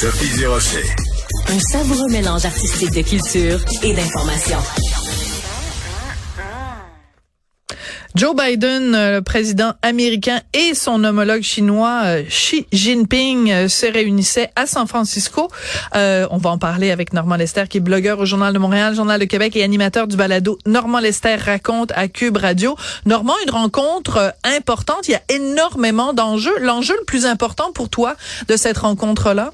Sophie Durocher. Un savoureux mélange artistique de culture et d'information. Joe Biden, euh, le président américain, et son homologue chinois euh, Xi Jinping euh, se réunissaient à San Francisco. on va en parler avec Normand Lester, qui est blogueur au Journal de Montréal, Journal de Québec et animateur du balado Normand Lester raconte à Cube Radio. Normand, une rencontre importante. Il y a énormément d'enjeux. L'enjeu le plus important pour toi de cette rencontre-là?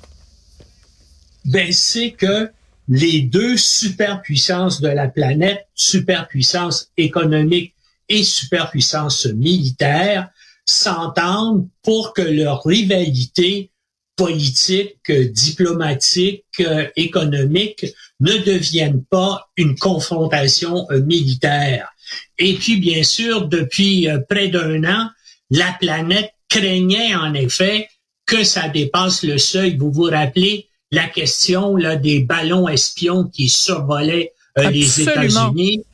Ben, c'est que les deux superpuissances de la planète, superpuissance économique et superpuissance militaire s'entendent pour que leur rivalité politique, diplomatique, économique ne devienne pas une confrontation euh, militaire. Et puis, bien sûr, depuis euh, près d'un an, la planète craignait en effet que ça dépasse le seuil. Vous vous rappelez la question là, des ballons espions qui survolaient euh, les États-Unis.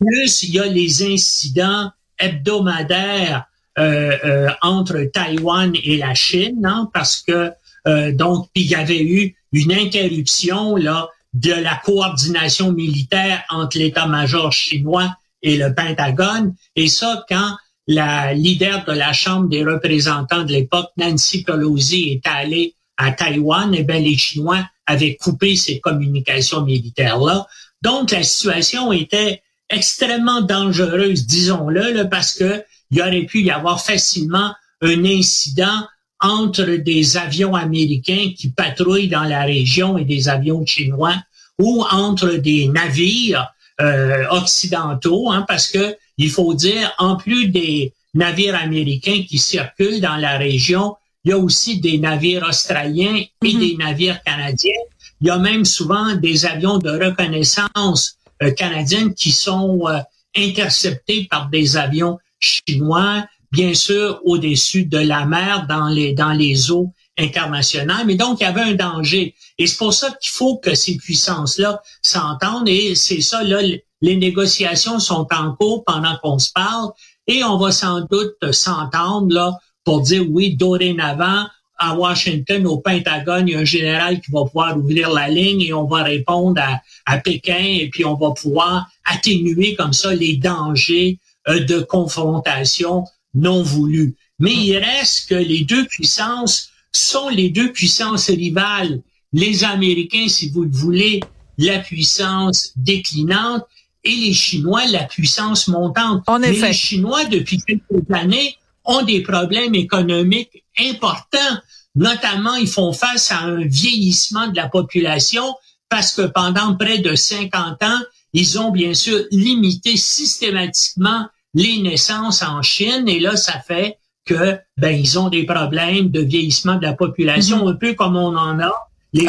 Plus, il y a les incidents hebdomadaires euh, euh, entre Taïwan et la Chine, hein, parce que euh, donc il y avait eu une interruption là de la coordination militaire entre l'état-major chinois et le Pentagone, et ça quand la leader de la Chambre des représentants de l'époque, Nancy Pelosi, est allée à Taïwan, eh bien les Chinois avaient coupé ces communications militaires-là. Donc la situation était extrêmement dangereuse, disons-le, parce que il aurait pu y avoir facilement un incident entre des avions américains qui patrouillent dans la région et des avions chinois, ou entre des navires euh, occidentaux, hein, parce que il faut dire, en plus des navires américains qui circulent dans la région, il y a aussi des navires australiens et mm-hmm. des navires canadiens. Il y a même souvent des avions de reconnaissance euh, canadiennes qui sont euh, interceptées par des avions chinois, bien sûr au-dessus de la mer dans les dans les eaux internationales. Mais donc il y avait un danger et c'est pour ça qu'il faut que ces puissances-là s'entendent et c'est ça là les négociations sont en cours pendant qu'on se parle et on va sans doute s'entendre là pour dire oui dorénavant à Washington, au Pentagone, il y a un général qui va pouvoir ouvrir la ligne et on va répondre à, à Pékin et puis on va pouvoir atténuer comme ça les dangers euh, de confrontation non voulue. Mais il reste que les deux puissances sont les deux puissances rivales. Les Américains, si vous le voulez, la puissance déclinante et les Chinois, la puissance montante. En Mais les Chinois, depuis quelques années, ont des problèmes économiques importants. Notamment, ils font face à un vieillissement de la population parce que pendant près de 50 ans, ils ont bien sûr limité systématiquement les naissances en Chine et là, ça fait que ben ils ont des problèmes de vieillissement de la population, mm-hmm. un peu comme on en a.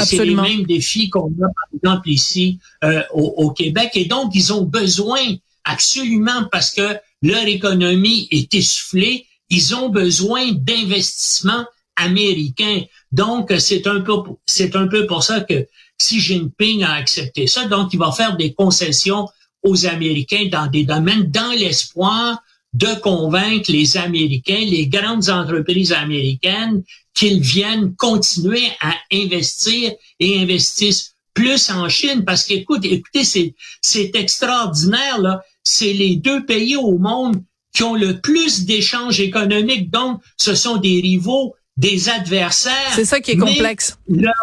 C'est les mêmes défis qu'on a, par exemple, ici euh, au, au, Québec. Et donc, ils ont besoin absolument, parce que leur économie est essoufflée, ils ont besoin d'investissements américains. Donc, c'est un peu, c'est un peu pour ça que Xi Jinping a accepté ça. Donc, il va faire des concessions aux Américains dans des domaines dans l'espoir de convaincre les Américains, les grandes entreprises américaines, qu'ils viennent continuer à investir et investissent plus en Chine. Parce qu'écoute, écoutez, c'est, c'est extraordinaire, là. C'est les deux pays au monde qui ont le plus d'échanges économiques. Donc, ce sont des rivaux, des adversaires. C'est ça qui est complexe. Leur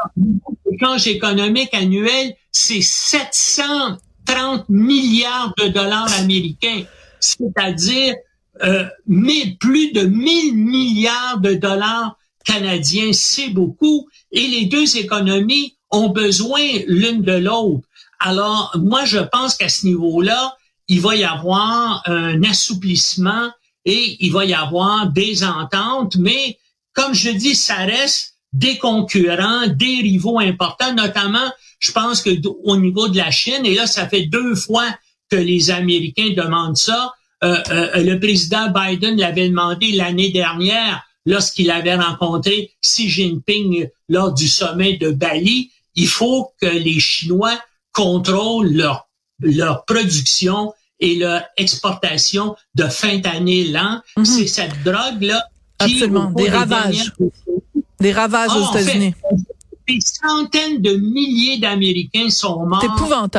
échange économique annuel, c'est 730 milliards de dollars américains, c'est-à-dire euh, plus de 1000 milliards de dollars canadiens. C'est beaucoup. Et les deux économies ont besoin l'une de l'autre. Alors, moi, je pense qu'à ce niveau-là, il va y avoir un assouplissement et il va y avoir des ententes, mais comme je dis, ça reste des concurrents, des rivaux importants, notamment, je pense que au niveau de la Chine, et là, ça fait deux fois que les Américains demandent ça. Euh, euh, le président Biden l'avait demandé l'année dernière lorsqu'il avait rencontré Xi Jinping lors du sommet de Bali. Il faut que les Chinois contrôlent leur, leur production et leur exportation de fentanyl. Mm C'est cette drogue-là qui... Absolument, des ravages. Des ravages aux États-Unis. Des centaines de milliers d'Américains sont morts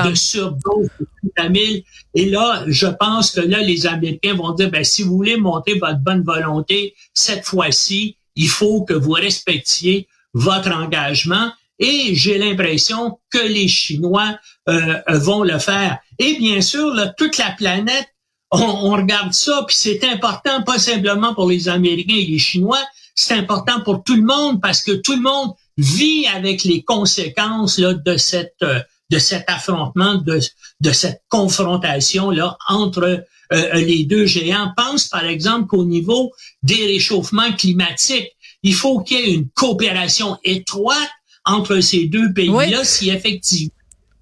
de surdose de fentanyl. Et là, je pense que là, les Américains vont dire, ben, si vous voulez montrer votre bonne volonté, cette fois-ci, il faut que vous respectiez votre engagement. Et j'ai l'impression que les Chinois euh, vont le faire. Et bien sûr, là, toute la planète, on, on regarde ça, puis c'est important, pas simplement pour les Américains et les Chinois, c'est important pour tout le monde parce que tout le monde vit avec les conséquences là, de cette euh, de cet affrontement, de, de cette confrontation là entre euh, les deux géants. Pense par exemple qu'au niveau des réchauffements climatiques, il faut qu'il y ait une coopération étroite entre ces deux pays-là si effectivement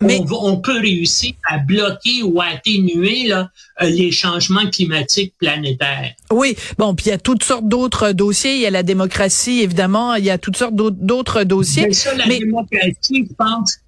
on, peut réussir à bloquer ou à atténuer là, euh, les changements climatiques planétaires. Oui, bon, puis il y a toutes sortes d'autres dossiers. Il y a la démocratie, évidemment. Il y a toutes sortes d'autres dossiers. Mais ça, la démocratie, je pense,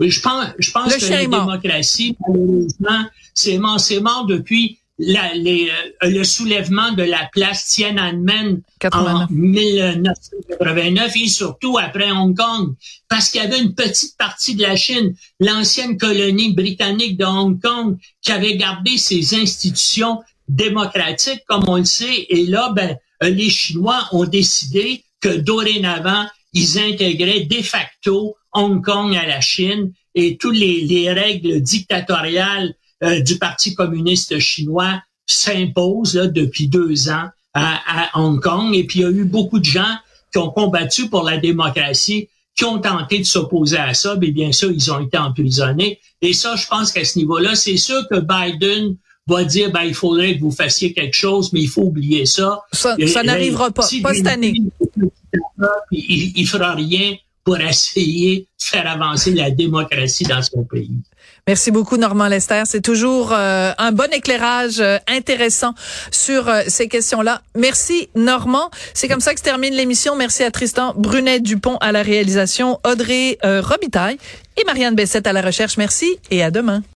je pense, je pense que la démocratie, malheureusement, c'est mort, mort depuis la, les, euh, le soulèvement de la place Tiananmen en 1989 et surtout après Hong Kong, parce qu'il y avait une petite partie de la Chine, l'ancienne colonie britannique de Hong Kong, qui avait gardé ses institutions démocratiques, comme on le sait, et là, ben, euh, les Chinois ont décidé que dorénavant, ils intégraient de facto Hong Kong à la Chine. Et toutes les, les règles dictatoriales euh, du Parti communiste chinois s'impose depuis deux ans à, Hong Kong. Et puis, il y a eu beaucoup de gens qui ont combattu pour la démocratie, qui ont tenté de s'opposer à ça, mais bien sûr, ils ont été emprisonnés. Et ça, je pense qu'à ce niveau-là, c'est sûr que Biden va dire, ben, il faudrait que vous fassiez quelque chose, mais il faut oublier ça. Ça, n'arrivera pas, pas cette année. Il, il fera rien pour essayer de faire avancer la démocratie dans son pays. Merci beaucoup, Normand Lester. C'est toujours euh, un bon éclairage euh, intéressant sur euh, ces questions-là. Merci, Normand. C'est comme ça que se termine l'émission. Merci à Tristan Brunet-Dupont à la réalisation, Audrey Robitaille et Marianne Bessette à la recherche. Merci et à demain.